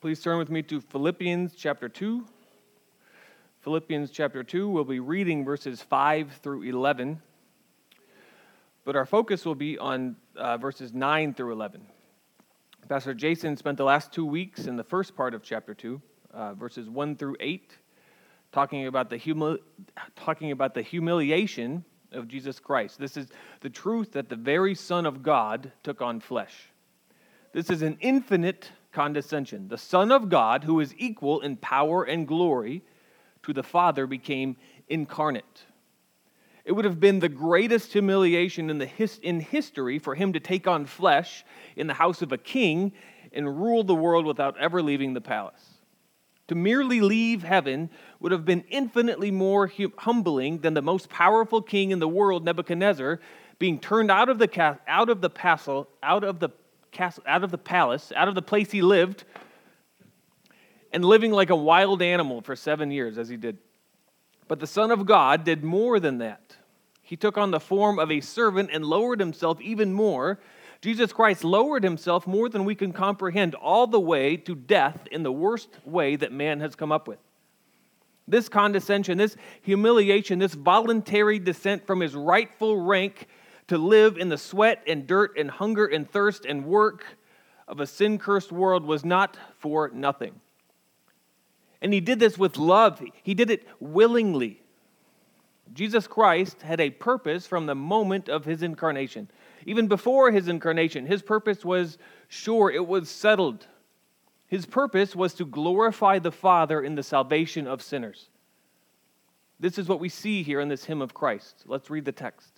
Please turn with me to Philippians chapter 2. Philippians chapter 2, we'll be reading verses 5 through 11, but our focus will be on uh, verses 9 through 11. Pastor Jason spent the last two weeks in the first part of chapter 2, uh, verses 1 through 8, talking about, the humi- talking about the humiliation of Jesus Christ. This is the truth that the very Son of God took on flesh. This is an infinite condescension. The Son of God, who is equal in power and glory to the Father, became incarnate. It would have been the greatest humiliation in, the his, in history for him to take on flesh in the house of a king and rule the world without ever leaving the palace. To merely leave heaven would have been infinitely more humbling than the most powerful king in the world, Nebuchadnezzar, being turned out of the, out of the castle, out of the castle, out of the palace, out of the place he lived, and living like a wild animal for seven years, as he did. But the Son of God did more than that. He took on the form of a servant and lowered himself even more. Jesus Christ lowered himself more than we can comprehend, all the way to death in the worst way that man has come up with. This condescension, this humiliation, this voluntary descent from his rightful rank to live in the sweat and dirt and hunger and thirst and work of a sin cursed world was not for nothing. And he did this with love, he did it willingly. Jesus Christ had a purpose from the moment of his incarnation. Even before his incarnation, his purpose was sure, it was settled. His purpose was to glorify the Father in the salvation of sinners. This is what we see here in this hymn of Christ. Let's read the text.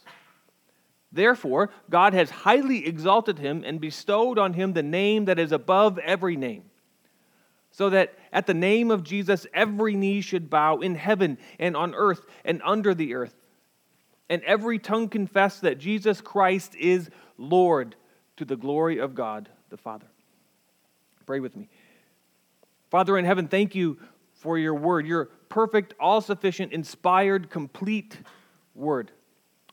Therefore, God has highly exalted him and bestowed on him the name that is above every name, so that at the name of Jesus every knee should bow in heaven and on earth and under the earth, and every tongue confess that Jesus Christ is Lord to the glory of God the Father. Pray with me. Father in heaven, thank you for your word, your perfect, all sufficient, inspired, complete word.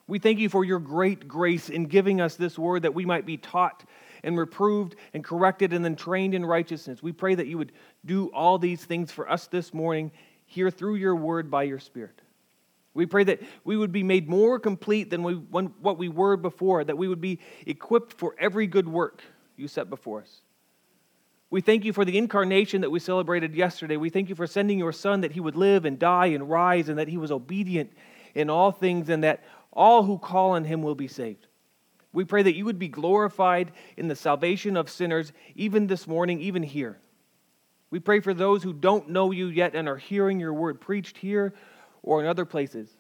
We thank you for your great grace in giving us this word that we might be taught and reproved and corrected and then trained in righteousness. We pray that you would do all these things for us this morning here through your word by your Spirit. We pray that we would be made more complete than we, when, what we were before, that we would be equipped for every good work you set before us. We thank you for the incarnation that we celebrated yesterday. We thank you for sending your Son that he would live and die and rise and that he was obedient in all things and that all who call on him will be saved. We pray that you would be glorified in the salvation of sinners, even this morning, even here. We pray for those who don't know you yet and are hearing your word preached here or in other places.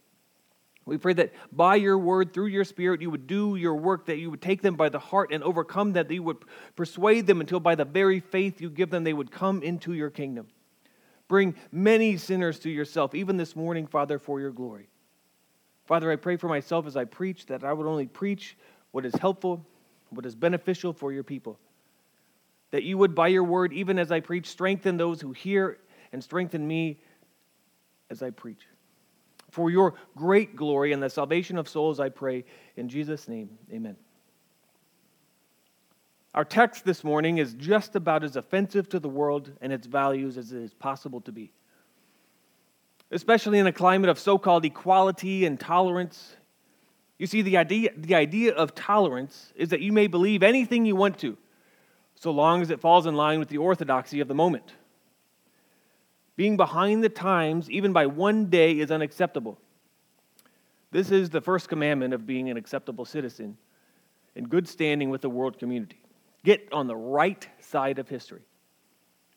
We pray that by your word, through your spirit, you would do your work, that you would take them by the heart and overcome them, that you would persuade them until by the very faith you give them, they would come into your kingdom. Bring many sinners to yourself, even this morning, Father, for your glory. Father, I pray for myself as I preach that I would only preach what is helpful, what is beneficial for your people. That you would, by your word, even as I preach, strengthen those who hear and strengthen me as I preach. For your great glory and the salvation of souls, I pray. In Jesus' name, amen. Our text this morning is just about as offensive to the world and its values as it is possible to be especially in a climate of so called equality and tolerance. You see, the idea, the idea of tolerance is that you may believe anything you want to, so long as it falls in line with the orthodoxy of the moment. Being behind the times, even by one day, is unacceptable. This is the first commandment of being an acceptable citizen in good standing with the world community. Get on the right side of history.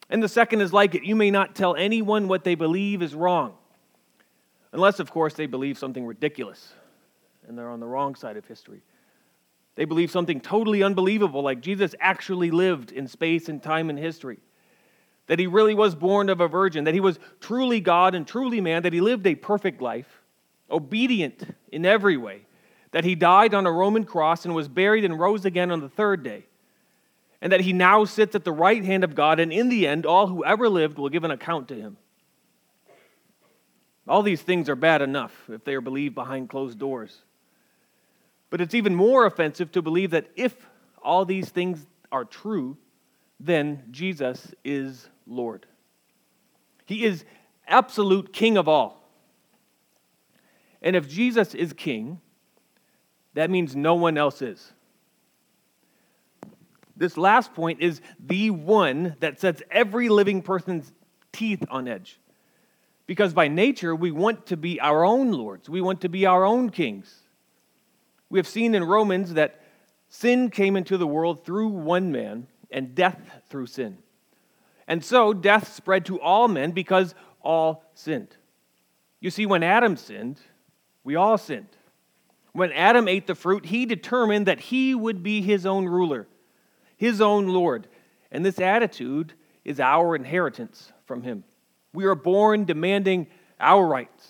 And the second is like it you may not tell anyone what they believe is wrong. Unless, of course, they believe something ridiculous and they're on the wrong side of history. They believe something totally unbelievable, like Jesus actually lived in space and time and history. that he really was born of a virgin, that he was truly God and truly man, that he lived a perfect life, obedient in every way, that he died on a Roman cross and was buried and rose again on the third day, and that he now sits at the right hand of God, and in the end, all who ever lived will give an account to him. All these things are bad enough if they are believed behind closed doors. But it's even more offensive to believe that if all these things are true, then Jesus is Lord. He is absolute King of all. And if Jesus is King, that means no one else is. This last point is the one that sets every living person's teeth on edge. Because by nature, we want to be our own lords, we want to be our own kings. We have seen in Romans that sin came into the world through one man, and death through sin. And so death spread to all men because all sinned. You see, when Adam sinned, we all sinned. When Adam ate the fruit, he determined that he would be his own ruler, his own Lord. And this attitude is our inheritance from him. We are born demanding our rights.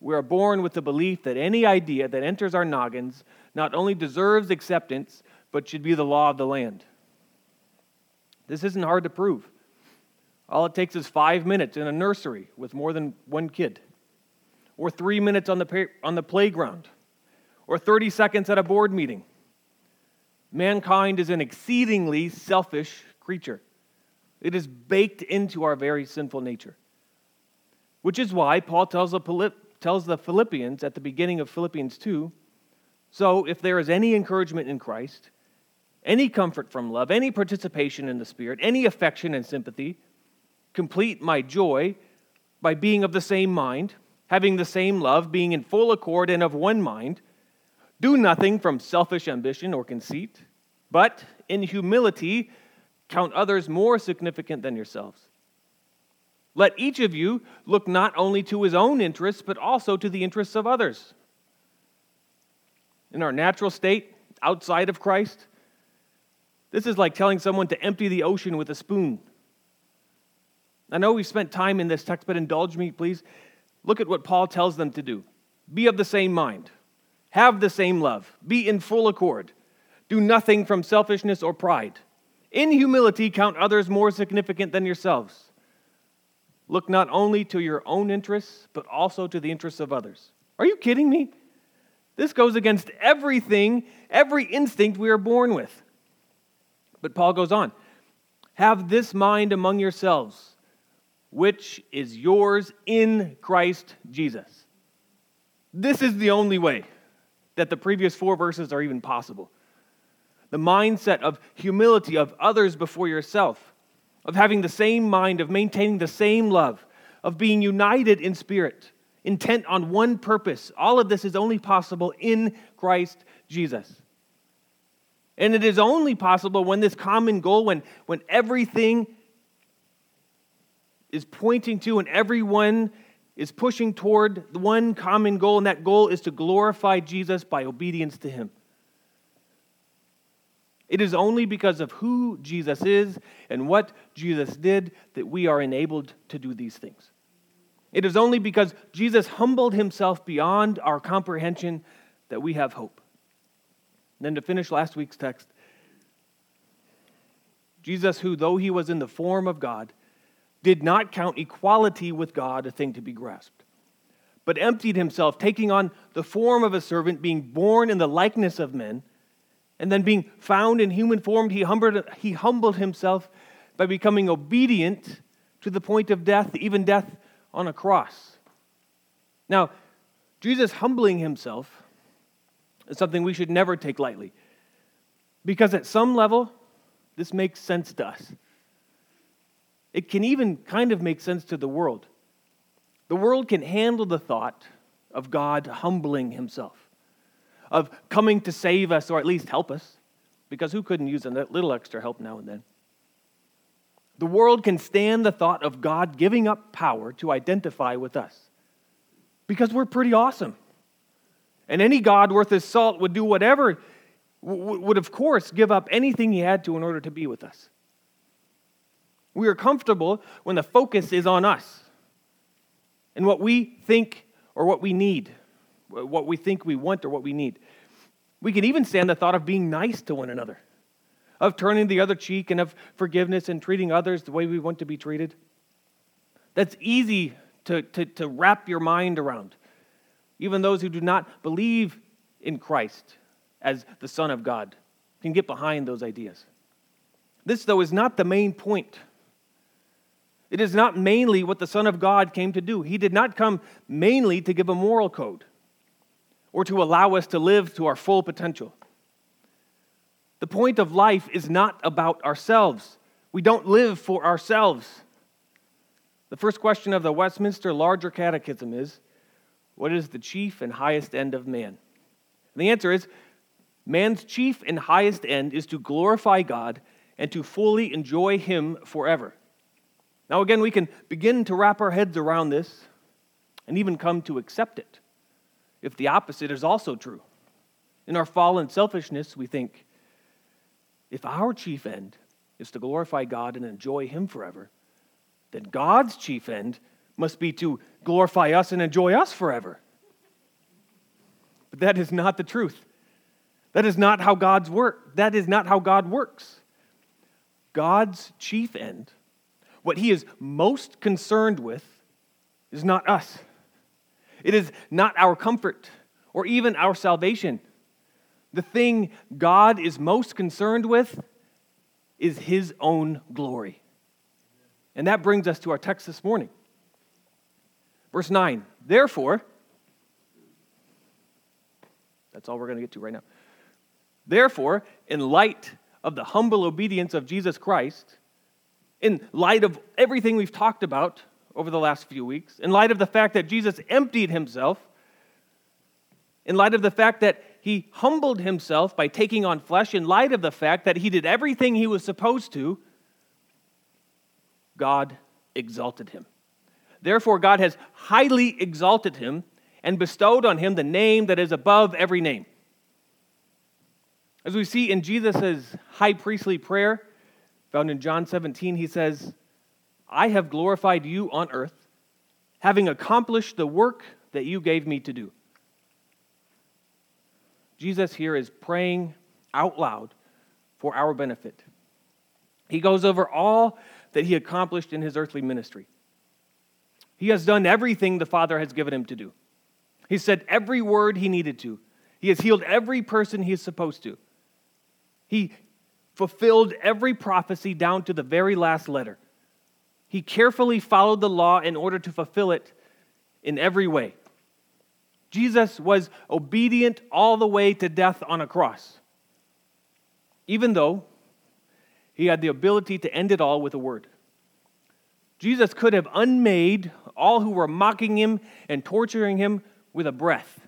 We are born with the belief that any idea that enters our noggins not only deserves acceptance, but should be the law of the land. This isn't hard to prove. All it takes is five minutes in a nursery with more than one kid, or three minutes on the, on the playground, or 30 seconds at a board meeting. Mankind is an exceedingly selfish creature. It is baked into our very sinful nature. Which is why Paul tells the, tells the Philippians at the beginning of Philippians 2 so if there is any encouragement in Christ, any comfort from love, any participation in the Spirit, any affection and sympathy, complete my joy by being of the same mind, having the same love, being in full accord and of one mind. Do nothing from selfish ambition or conceit, but in humility count others more significant than yourselves. Let each of you look not only to his own interests, but also to the interests of others. In our natural state, outside of Christ, this is like telling someone to empty the ocean with a spoon. I know we've spent time in this text, but indulge me, please. Look at what Paul tells them to do be of the same mind, have the same love, be in full accord, do nothing from selfishness or pride. In humility, count others more significant than yourselves. Look not only to your own interests, but also to the interests of others. Are you kidding me? This goes against everything, every instinct we are born with. But Paul goes on Have this mind among yourselves, which is yours in Christ Jesus. This is the only way that the previous four verses are even possible. The mindset of humility, of others before yourself, of having the same mind, of maintaining the same love, of being united in spirit, intent on one purpose. All of this is only possible in Christ Jesus. And it is only possible when this common goal, when, when everything is pointing to and everyone is pushing toward the one common goal, and that goal is to glorify Jesus by obedience to Him. It is only because of who Jesus is and what Jesus did that we are enabled to do these things. It is only because Jesus humbled himself beyond our comprehension that we have hope. And then to finish last week's text, Jesus, who, though he was in the form of God, did not count equality with God a thing to be grasped, but emptied himself, taking on the form of a servant, being born in the likeness of men, and then being found in human form, he humbled, he humbled himself by becoming obedient to the point of death, even death on a cross. Now, Jesus humbling himself is something we should never take lightly. Because at some level, this makes sense to us. It can even kind of make sense to the world. The world can handle the thought of God humbling himself, of coming to save us or at least help us, because who couldn't use a little extra help now and then? The world can stand the thought of God giving up power to identify with us because we're pretty awesome. And any God worth his salt would do whatever, would of course give up anything he had to in order to be with us. We are comfortable when the focus is on us and what we think or what we need, what we think we want or what we need. We can even stand the thought of being nice to one another, of turning the other cheek and of forgiveness and treating others the way we want to be treated. That's easy to, to, to wrap your mind around. Even those who do not believe in Christ as the Son of God can get behind those ideas. This, though, is not the main point. It is not mainly what the Son of God came to do. He did not come mainly to give a moral code or to allow us to live to our full potential. The point of life is not about ourselves. We don't live for ourselves. The first question of the Westminster Larger Catechism is What is the chief and highest end of man? And the answer is Man's chief and highest end is to glorify God and to fully enjoy Him forever. Now, again, we can begin to wrap our heads around this and even come to accept it if the opposite is also true. In our fallen selfishness, we think if our chief end is to glorify God and enjoy Him forever, then God's chief end must be to glorify us and enjoy us forever. But that is not the truth. That is not how God's work. That is not how God works. God's chief end, what he is most concerned with, is not us. It is not our comfort or even our salvation. The thing God is most concerned with is his own glory. And that brings us to our text this morning. Verse 9. Therefore, that's all we're going to get to right now. Therefore, in light of the humble obedience of Jesus Christ, in light of everything we've talked about over the last few weeks, in light of the fact that Jesus emptied himself, in light of the fact that he humbled himself by taking on flesh, in light of the fact that he did everything he was supposed to, God exalted him. Therefore, God has highly exalted him and bestowed on him the name that is above every name as we see in Jesus' high priestly prayer, found in John 17, he says, I have glorified you on earth, having accomplished the work that you gave me to do. Jesus here is praying out loud for our benefit. He goes over all that he accomplished in his earthly ministry. He has done everything the Father has given him to do. He said every word he needed to. He has healed every person he is supposed to. He fulfilled every prophecy down to the very last letter. He carefully followed the law in order to fulfill it in every way. Jesus was obedient all the way to death on a cross, even though he had the ability to end it all with a word. Jesus could have unmade all who were mocking him and torturing him with a breath.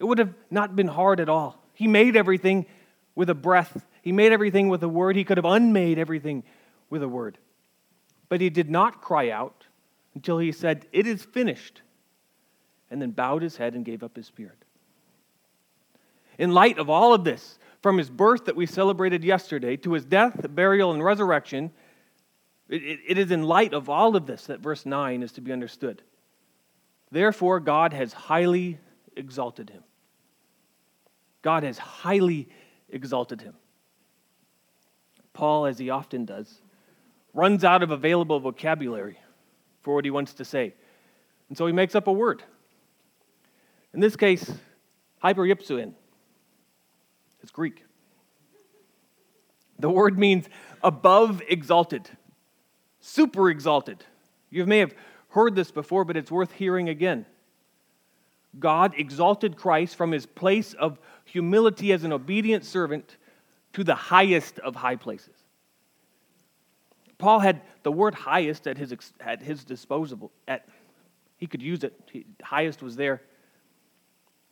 It would have not been hard at all. He made everything with a breath. He made everything with a word. He could have unmade everything with a word. But he did not cry out until he said, It is finished, and then bowed his head and gave up his spirit. In light of all of this, from his birth that we celebrated yesterday to his death, burial, and resurrection, it, it is in light of all of this that verse 9 is to be understood. Therefore, God has highly exalted him. God has highly exalted him. Paul, as he often does, runs out of available vocabulary for what he wants to say. And so he makes up a word. In this case, hyperypsuin. It's Greek. The word means above exalted, super exalted. You may have heard this before, but it's worth hearing again. God exalted Christ from his place of humility as an obedient servant to the highest of high places. Paul had the word highest at his, at his disposal. At, he could use it. He, highest was there.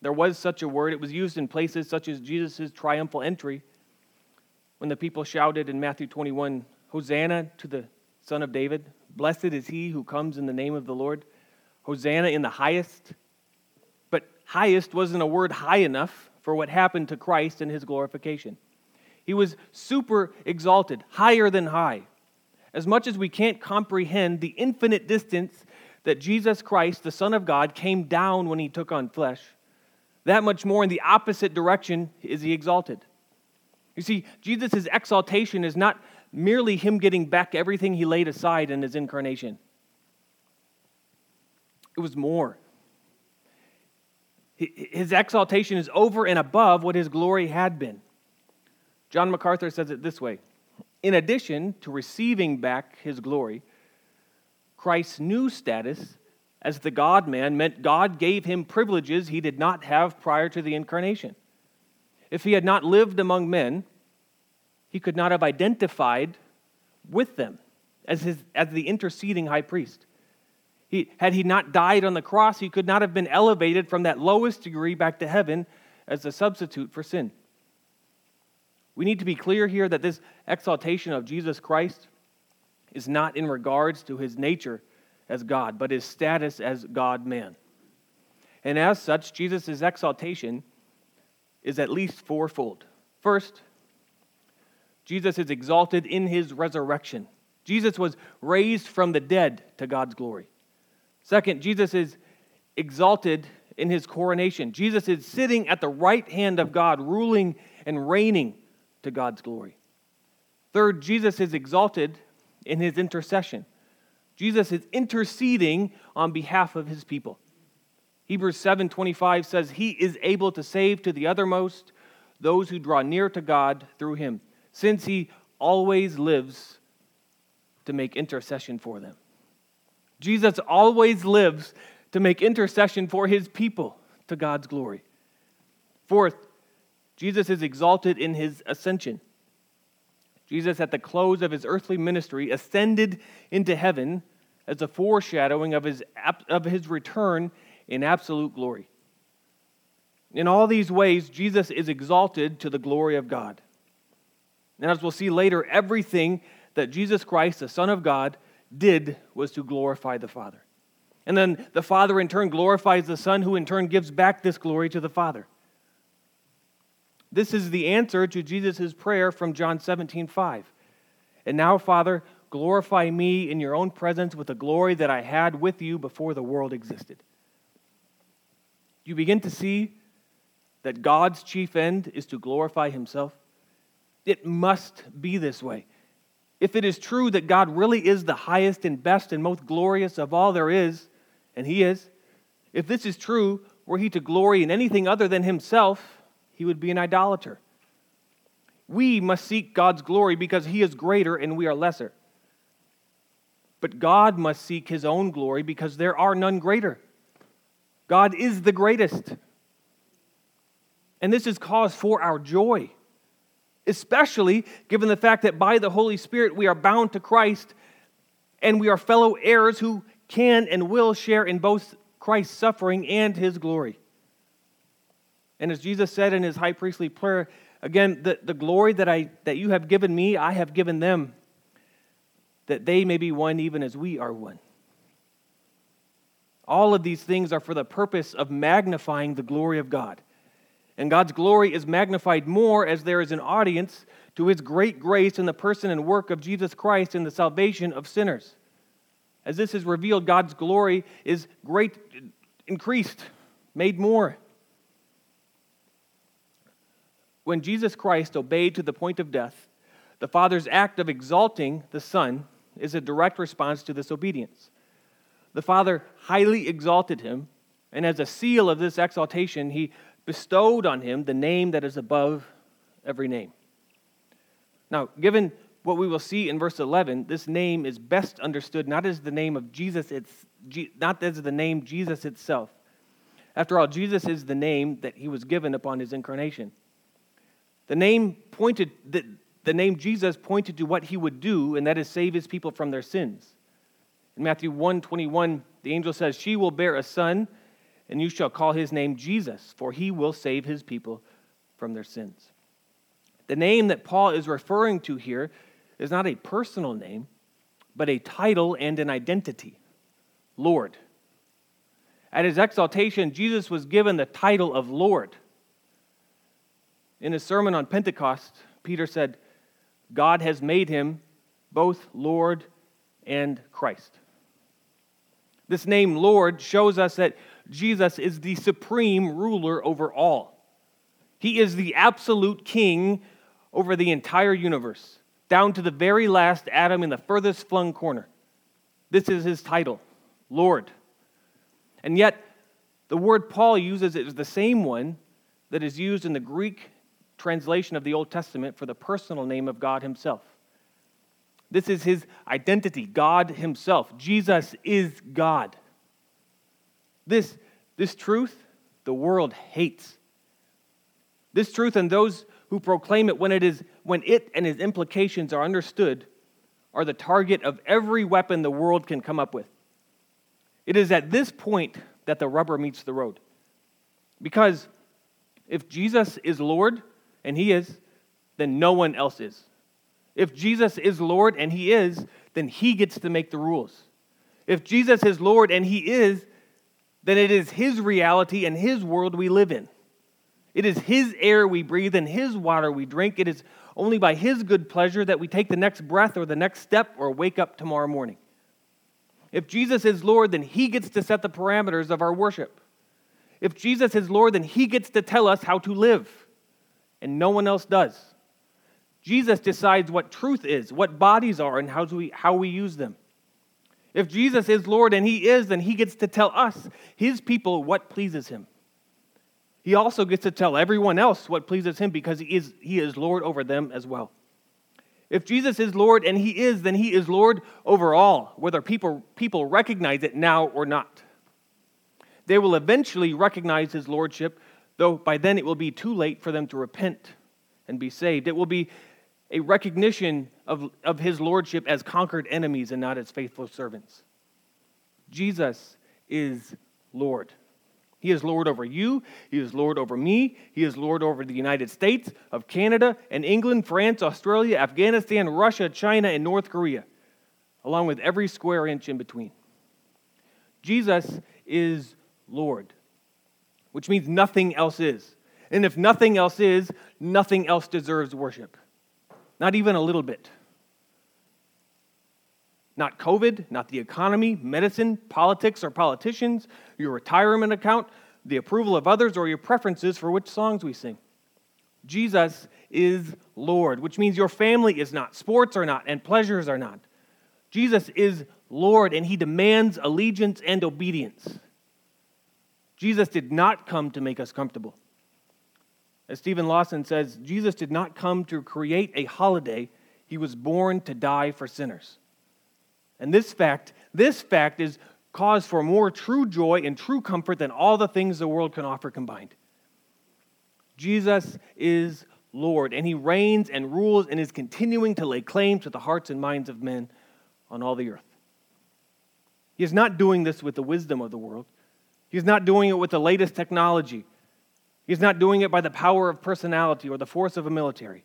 There was such a word. It was used in places such as Jesus' triumphal entry when the people shouted in Matthew 21 Hosanna to the Son of David. Blessed is he who comes in the name of the Lord. Hosanna in the highest. But highest wasn't a word high enough for what happened to Christ and his glorification. He was super exalted, higher than high. As much as we can't comprehend the infinite distance that Jesus Christ, the Son of God, came down when he took on flesh, that much more in the opposite direction is he exalted. You see, Jesus' exaltation is not merely him getting back everything he laid aside in his incarnation, it was more. His exaltation is over and above what his glory had been. John MacArthur says it this way In addition to receiving back his glory, Christ's new status as the God man meant God gave him privileges he did not have prior to the incarnation. If he had not lived among men, he could not have identified with them as, his, as the interceding high priest. He, had he not died on the cross, he could not have been elevated from that lowest degree back to heaven as a substitute for sin. We need to be clear here that this exaltation of Jesus Christ is not in regards to his nature as God, but his status as God man. And as such, Jesus' exaltation is at least fourfold. First, Jesus is exalted in his resurrection. Jesus was raised from the dead to God's glory. Second, Jesus is exalted in his coronation. Jesus is sitting at the right hand of God, ruling and reigning to God's glory. Third, Jesus is exalted in his intercession. Jesus is interceding on behalf of his people. Hebrews 7:25 says he is able to save to the uttermost those who draw near to God through him, since he always lives to make intercession for them. Jesus always lives to make intercession for his people to God's glory. Fourth, Jesus is exalted in his ascension. Jesus, at the close of his earthly ministry, ascended into heaven as a foreshadowing of his, of his return in absolute glory. In all these ways, Jesus is exalted to the glory of God. And as we'll see later, everything that Jesus Christ, the Son of God, did was to glorify the Father. And then the Father in turn glorifies the Son, who in turn gives back this glory to the Father. This is the answer to Jesus' prayer from John 17, 5. And now, Father, glorify me in your own presence with the glory that I had with you before the world existed. You begin to see that God's chief end is to glorify himself. It must be this way. If it is true that God really is the highest and best and most glorious of all there is, and he is, if this is true, were he to glory in anything other than himself, he would be an idolater. We must seek God's glory because he is greater and we are lesser. But God must seek his own glory because there are none greater. God is the greatest. And this is cause for our joy, especially given the fact that by the Holy Spirit we are bound to Christ and we are fellow heirs who can and will share in both Christ's suffering and his glory. And as Jesus said in his high priestly prayer, again, the, the glory that, I, that you have given me, I have given them, that they may be one even as we are one. All of these things are for the purpose of magnifying the glory of God. And God's glory is magnified more as there is an audience to his great grace in the person and work of Jesus Christ in the salvation of sinners. As this is revealed, God's glory is great, increased, made more. When Jesus Christ obeyed to the point of death, the Father's act of exalting the Son is a direct response to this obedience. The Father highly exalted him, and as a seal of this exaltation, he bestowed on him the name that is above every name. Now, given what we will see in verse 11, this name is best understood not as the name of Jesus, it's, not as the name Jesus itself. After all, Jesus is the name that he was given upon his incarnation. The name pointed the, the name Jesus pointed to what he would do, and that is save his people from their sins. In Matthew 1 21, the angel says, She will bear a son, and you shall call his name Jesus, for he will save his people from their sins. The name that Paul is referring to here is not a personal name, but a title and an identity Lord. At his exaltation, Jesus was given the title of Lord. In his sermon on Pentecost, Peter said, God has made him both Lord and Christ. This name, Lord, shows us that Jesus is the supreme ruler over all. He is the absolute king over the entire universe, down to the very last atom in the furthest flung corner. This is his title, Lord. And yet, the word Paul uses is the same one that is used in the Greek translation of the Old Testament for the personal name of God Himself. This is His identity, God Himself. Jesus is God. This, this truth, the world hates. This truth and those who proclaim it when it is when it and its implications are understood are the target of every weapon the world can come up with. It is at this point that the rubber meets the road. Because if Jesus is Lord, and He is, then no one else is. If Jesus is Lord, and He is, then He gets to make the rules. If Jesus is Lord, and He is, then it is His reality and His world we live in. It is His air we breathe and His water we drink. It is only by His good pleasure that we take the next breath or the next step or wake up tomorrow morning. If Jesus is Lord, then He gets to set the parameters of our worship. If Jesus is Lord, then He gets to tell us how to live, and no one else does. Jesus decides what truth is, what bodies are, and how we, how we use them. If Jesus is Lord, and He is, then He gets to tell us, His people, what pleases Him. He also gets to tell everyone else what pleases Him because He is, he is Lord over them as well. If Jesus is Lord, and He is, then He is Lord over all, whether people, people recognize it now or not. They will eventually recognize His Lordship, though by then it will be too late for them to repent and be saved. It will be a recognition of, of His Lordship as conquered enemies and not as faithful servants. Jesus is Lord. He is Lord over you. He is Lord over me. He is Lord over the United States, of Canada, and England, France, Australia, Afghanistan, Russia, China, and North Korea, along with every square inch in between. Jesus is Lord, which means nothing else is. And if nothing else is, nothing else deserves worship. Not even a little bit. Not COVID, not the economy, medicine, politics, or politicians, your retirement account, the approval of others, or your preferences for which songs we sing. Jesus is Lord, which means your family is not, sports are not, and pleasures are not. Jesus is Lord, and he demands allegiance and obedience. Jesus did not come to make us comfortable. As Steven Lawson says, Jesus did not come to create a holiday, he was born to die for sinners. And this fact, this fact is cause for more true joy and true comfort than all the things the world can offer combined. Jesus is Lord, and he reigns and rules and is continuing to lay claim to the hearts and minds of men on all the earth. He is not doing this with the wisdom of the world. He's not doing it with the latest technology. He's not doing it by the power of personality or the force of a military.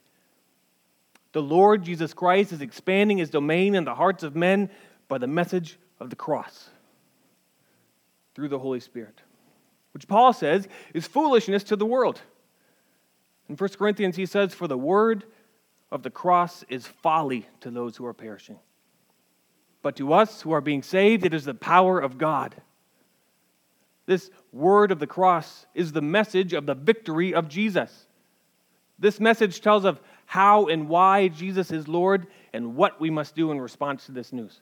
The Lord Jesus Christ is expanding his domain in the hearts of men by the message of the cross through the Holy Spirit, which Paul says is foolishness to the world. In 1 Corinthians, he says, For the word of the cross is folly to those who are perishing. But to us who are being saved, it is the power of God. This word of the cross is the message of the victory of Jesus. This message tells of how and why Jesus is Lord and what we must do in response to this news.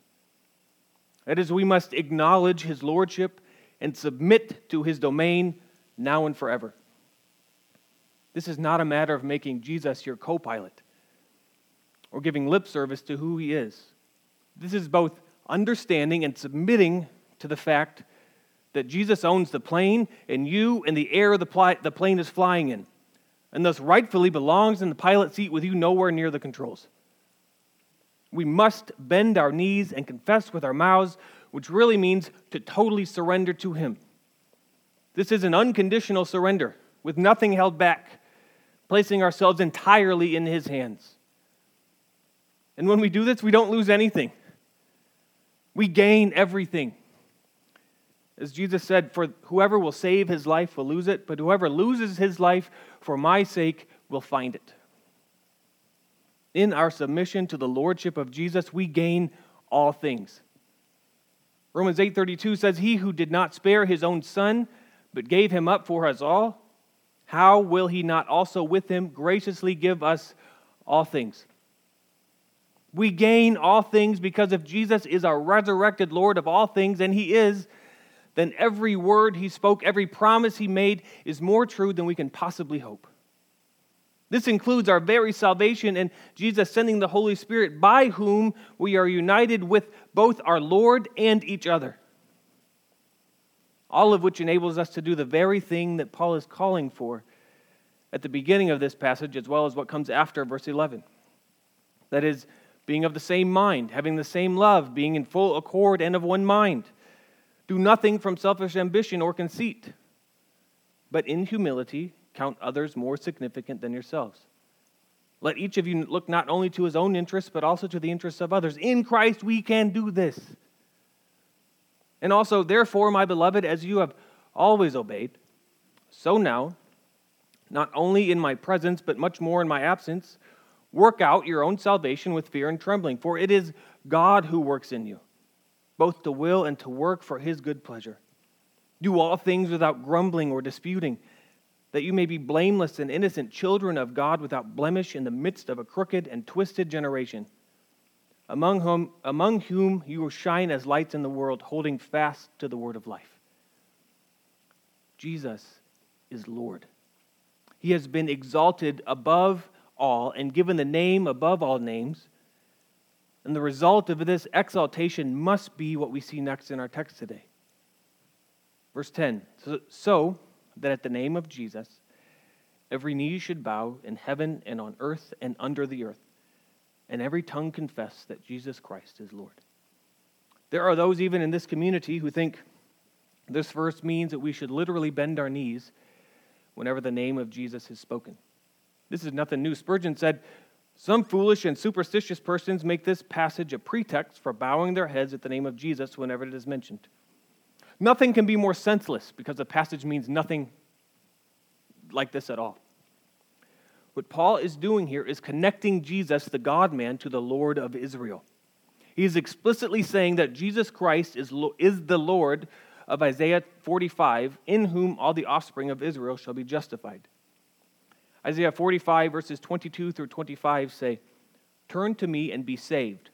That is, we must acknowledge his lordship and submit to his domain now and forever. This is not a matter of making Jesus your co pilot or giving lip service to who he is. This is both understanding and submitting to the fact that Jesus owns the plane and you and the air the, pl- the plane is flying in, and thus rightfully belongs in the pilot seat with you nowhere near the controls we must bend our knees and confess with our mouths, which really means to totally surrender to Him. This is an unconditional surrender with nothing held back, placing ourselves entirely in His hands. And when we do this, we don't lose anything, we gain everything. As Jesus said, For whoever will save his life will lose it, but whoever loses his life for my sake will find it. In our submission to the lordship of Jesus, we gain all things. Romans 8:32 says, "He who did not spare his own son, but gave him up for us all, how will he not also with him graciously give us all things?" We gain all things because if Jesus is our resurrected Lord of all things, and he is, then every word he spoke, every promise he made is more true than we can possibly hope. This includes our very salvation and Jesus sending the Holy Spirit, by whom we are united with both our Lord and each other. All of which enables us to do the very thing that Paul is calling for at the beginning of this passage, as well as what comes after verse 11. That is, being of the same mind, having the same love, being in full accord and of one mind. Do nothing from selfish ambition or conceit, but in humility count others more significant than yourselves. Let each of you look not only to his own interests, but also to the interests of others. In Christ, we can do this. And also, therefore, my beloved, as you have always obeyed, so now, not only in my presence, but much more in my absence, work out your own salvation with fear and trembling, for it is God who works in you, both to will and to work for his good pleasure. Do all things without grumbling or disputing that you may be blameless and innocent children of God without blemish in the midst of a crooked and twisted generation, among whom, among whom you will shine as lights in the world, holding fast to the word of life. Jesus is Lord. He has been exalted above all and given the name above all names. And the result of this exaltation must be what we see next in our text today. Verse 10 So, so that at the name of Jesus, every knee should bow in heaven and on earth and under the earth, and every tongue confess that Jesus Christ is Lord. There are those even in this community who think this verse means that we should literally bend our knees whenever the name of Jesus is spoken. This is nothing new. Spurgeon said, Some foolish and superstitious persons make this passage a pretext for bowing their heads at the name of Jesus whenever it is mentioned. Nothing can be more senseless because the passage means nothing like this at all. What Paul is doing here is connecting Jesus, the God man, to the Lord of Israel. He is explicitly saying that Jesus Christ is, is the Lord of Isaiah 45, in whom all the offspring of Israel shall be justified. Isaiah 45, verses 22 through 25 say, Turn to me and be saved,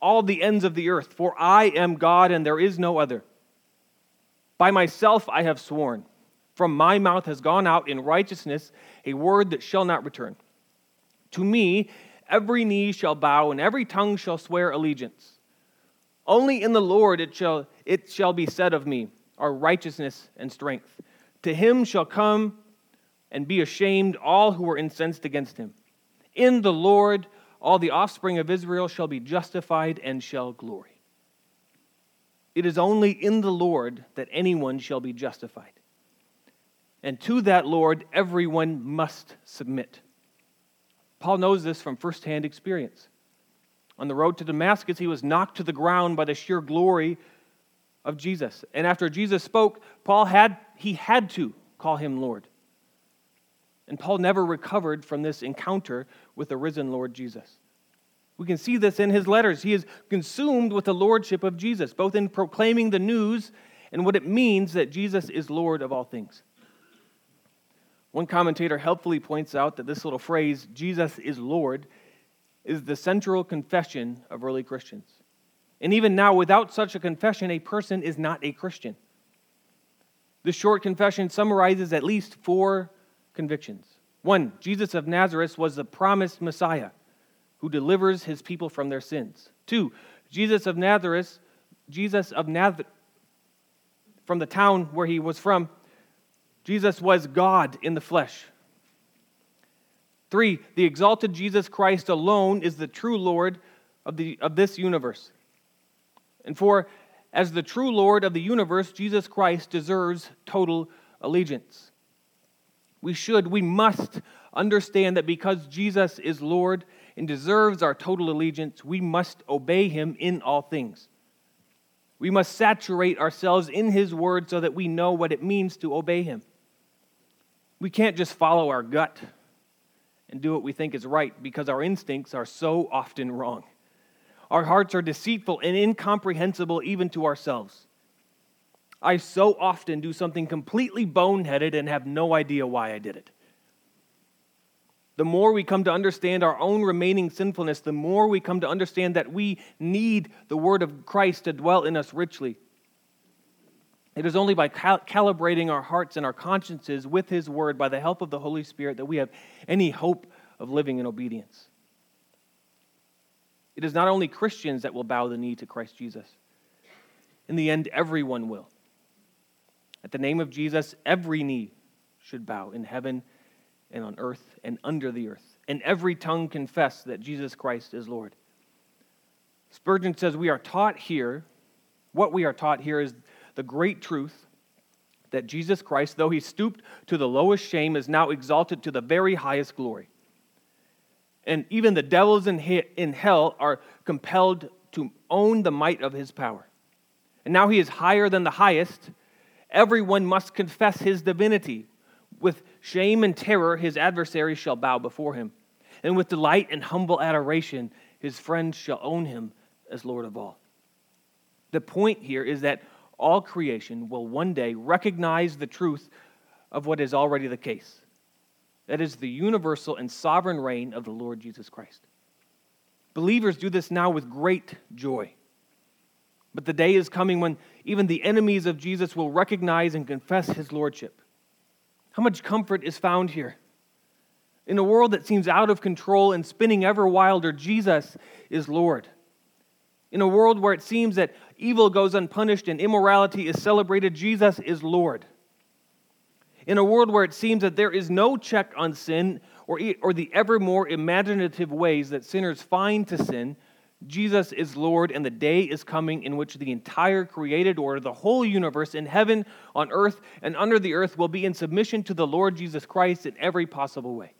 all the ends of the earth, for I am God and there is no other. By myself I have sworn. From my mouth has gone out in righteousness a word that shall not return. To me, every knee shall bow and every tongue shall swear allegiance. Only in the Lord it shall, it shall be said of me, our righteousness and strength. To him shall come and be ashamed all who were incensed against him. In the Lord, all the offspring of Israel shall be justified and shall glory. It is only in the Lord that anyone shall be justified. And to that Lord, everyone must submit. Paul knows this from firsthand experience. On the road to Damascus, he was knocked to the ground by the sheer glory of Jesus. And after Jesus spoke, Paul had he had to call him Lord. And Paul never recovered from this encounter with the risen Lord Jesus. We can see this in his letters. He is consumed with the lordship of Jesus, both in proclaiming the news and what it means that Jesus is Lord of all things. One commentator helpfully points out that this little phrase, Jesus is Lord, is the central confession of early Christians. And even now, without such a confession, a person is not a Christian. This short confession summarizes at least four convictions. One, Jesus of Nazareth was the promised Messiah who delivers his people from their sins. Two, Jesus of Nazareth, Jesus of Nazareth, from the town where he was from, Jesus was God in the flesh. Three, the exalted Jesus Christ alone is the true Lord of, the, of this universe. And four, as the true Lord of the universe, Jesus Christ deserves total allegiance. We should, we must understand that because Jesus is Lord and deserves our total allegiance, we must obey him in all things. We must saturate ourselves in his word so that we know what it means to obey him. We can't just follow our gut and do what we think is right because our instincts are so often wrong. Our hearts are deceitful and incomprehensible even to ourselves. I so often do something completely boneheaded and have no idea why I did it. The more we come to understand our own remaining sinfulness, the more we come to understand that we need the Word of Christ to dwell in us richly. It is only by cal- calibrating our hearts and our consciences with His Word by the help of the Holy Spirit that we have any hope of living in obedience. It is not only Christians that will bow the knee to Christ Jesus. In the end, everyone will. At the name of Jesus, every knee should bow in heaven and on earth and under the earth, and every tongue confess that Jesus Christ is Lord. Spurgeon says, We are taught here, what we are taught here is the great truth that Jesus Christ, though he stooped to the lowest shame, is now exalted to the very highest glory. And even the devils in, hell are compelled to own the might of his power. And now he is higher than the highest. Everyone must confess his divinity. With shame and terror, his adversaries shall bow before him. And with delight and humble adoration, his friends shall own him as Lord of all. The point here is that all creation will one day recognize the truth of what is already the case that is, the universal and sovereign reign of the Lord Jesus Christ. Believers do this now with great joy. But the day is coming when even the enemies of Jesus will recognize and confess his lordship. How much comfort is found here? In a world that seems out of control and spinning ever wilder, Jesus is Lord. In a world where it seems that evil goes unpunished and immorality is celebrated, Jesus is Lord. In a world where it seems that there is no check on sin or, or the ever more imaginative ways that sinners find to sin, Jesus is Lord, and the day is coming in which the entire created order, the whole universe in heaven, on earth, and under the earth will be in submission to the Lord Jesus Christ in every possible way.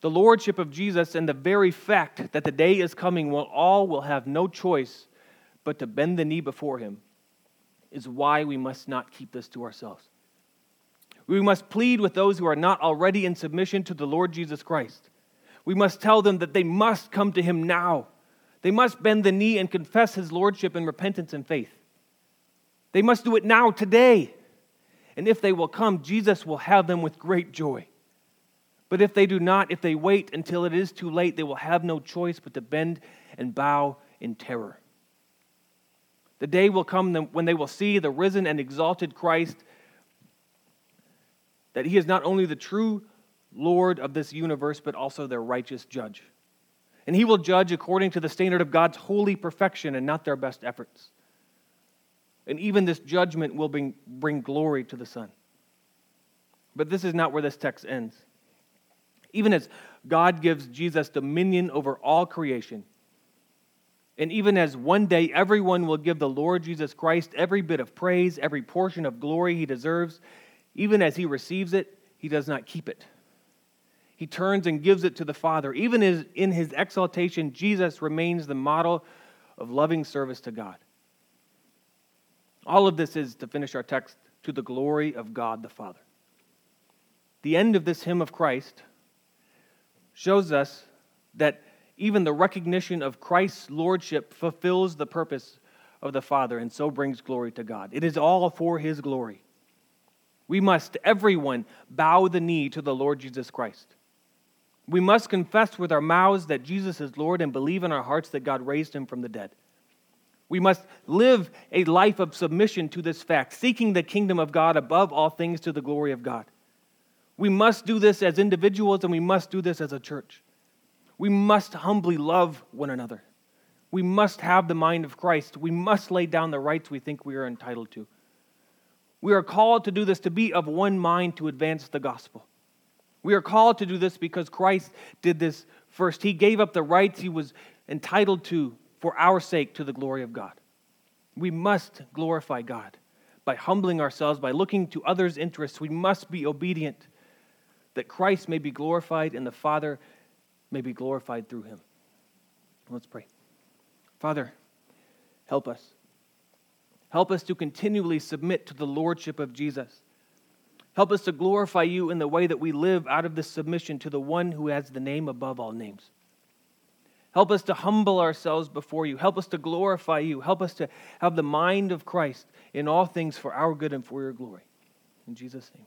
The lordship of Jesus and the very fact that the day is coming when all will have no choice but to bend the knee before him is why we must not keep this to ourselves. We must plead with those who are not already in submission to the Lord Jesus Christ. We must tell them that they must come to him now. They must bend the knee and confess his lordship in repentance and faith. They must do it now, today. And if they will come, Jesus will have them with great joy. But if they do not, if they wait until it is too late, they will have no choice but to bend and bow in terror. The day will come when they will see the risen and exalted Christ, that he is not only the true Lord of this universe, but also their righteous judge. And he will judge according to the standard of God's holy perfection and not their best efforts. And even this judgment will bring, bring glory to the Son. But this is not where this text ends. Even as God gives Jesus dominion over all creation, and even as one day everyone will give the Lord Jesus Christ every bit of praise, every portion of glory he deserves, even as he receives it, he does not keep it. He turns and gives it to the Father. Even in his exaltation, Jesus remains the model of loving service to God. All of this is, to finish our text, to the glory of God the Father. The end of this hymn of Christ shows us that even the recognition of Christ's lordship fulfills the purpose of the Father and so brings glory to God. It is all for his glory. We must, everyone, bow the knee to the Lord Jesus Christ. We must confess with our mouths that Jesus is Lord and believe in our hearts that God raised him from the dead. We must live a life of submission to this fact, seeking the kingdom of God above all things to the glory of God. We must do this as individuals and we must do this as a church. We must humbly love one another. We must have the mind of Christ. We must lay down the rights we think we are entitled to. We are called to do this to be of one mind to advance the gospel. We are called to do this because Christ did this first. He gave up the rights he was entitled to for our sake to the glory of God. We must glorify God by humbling ourselves, by looking to others' interests. We must be obedient that Christ may be glorified and the Father may be glorified through him. Let's pray. Father, help us. Help us to continually submit to the lordship of Jesus. Help us to glorify you in the way that we live out of this submission to the one who has the name above all names. Help us to humble ourselves before you. Help us to glorify you. Help us to have the mind of Christ in all things for our good and for your glory. In Jesus' name.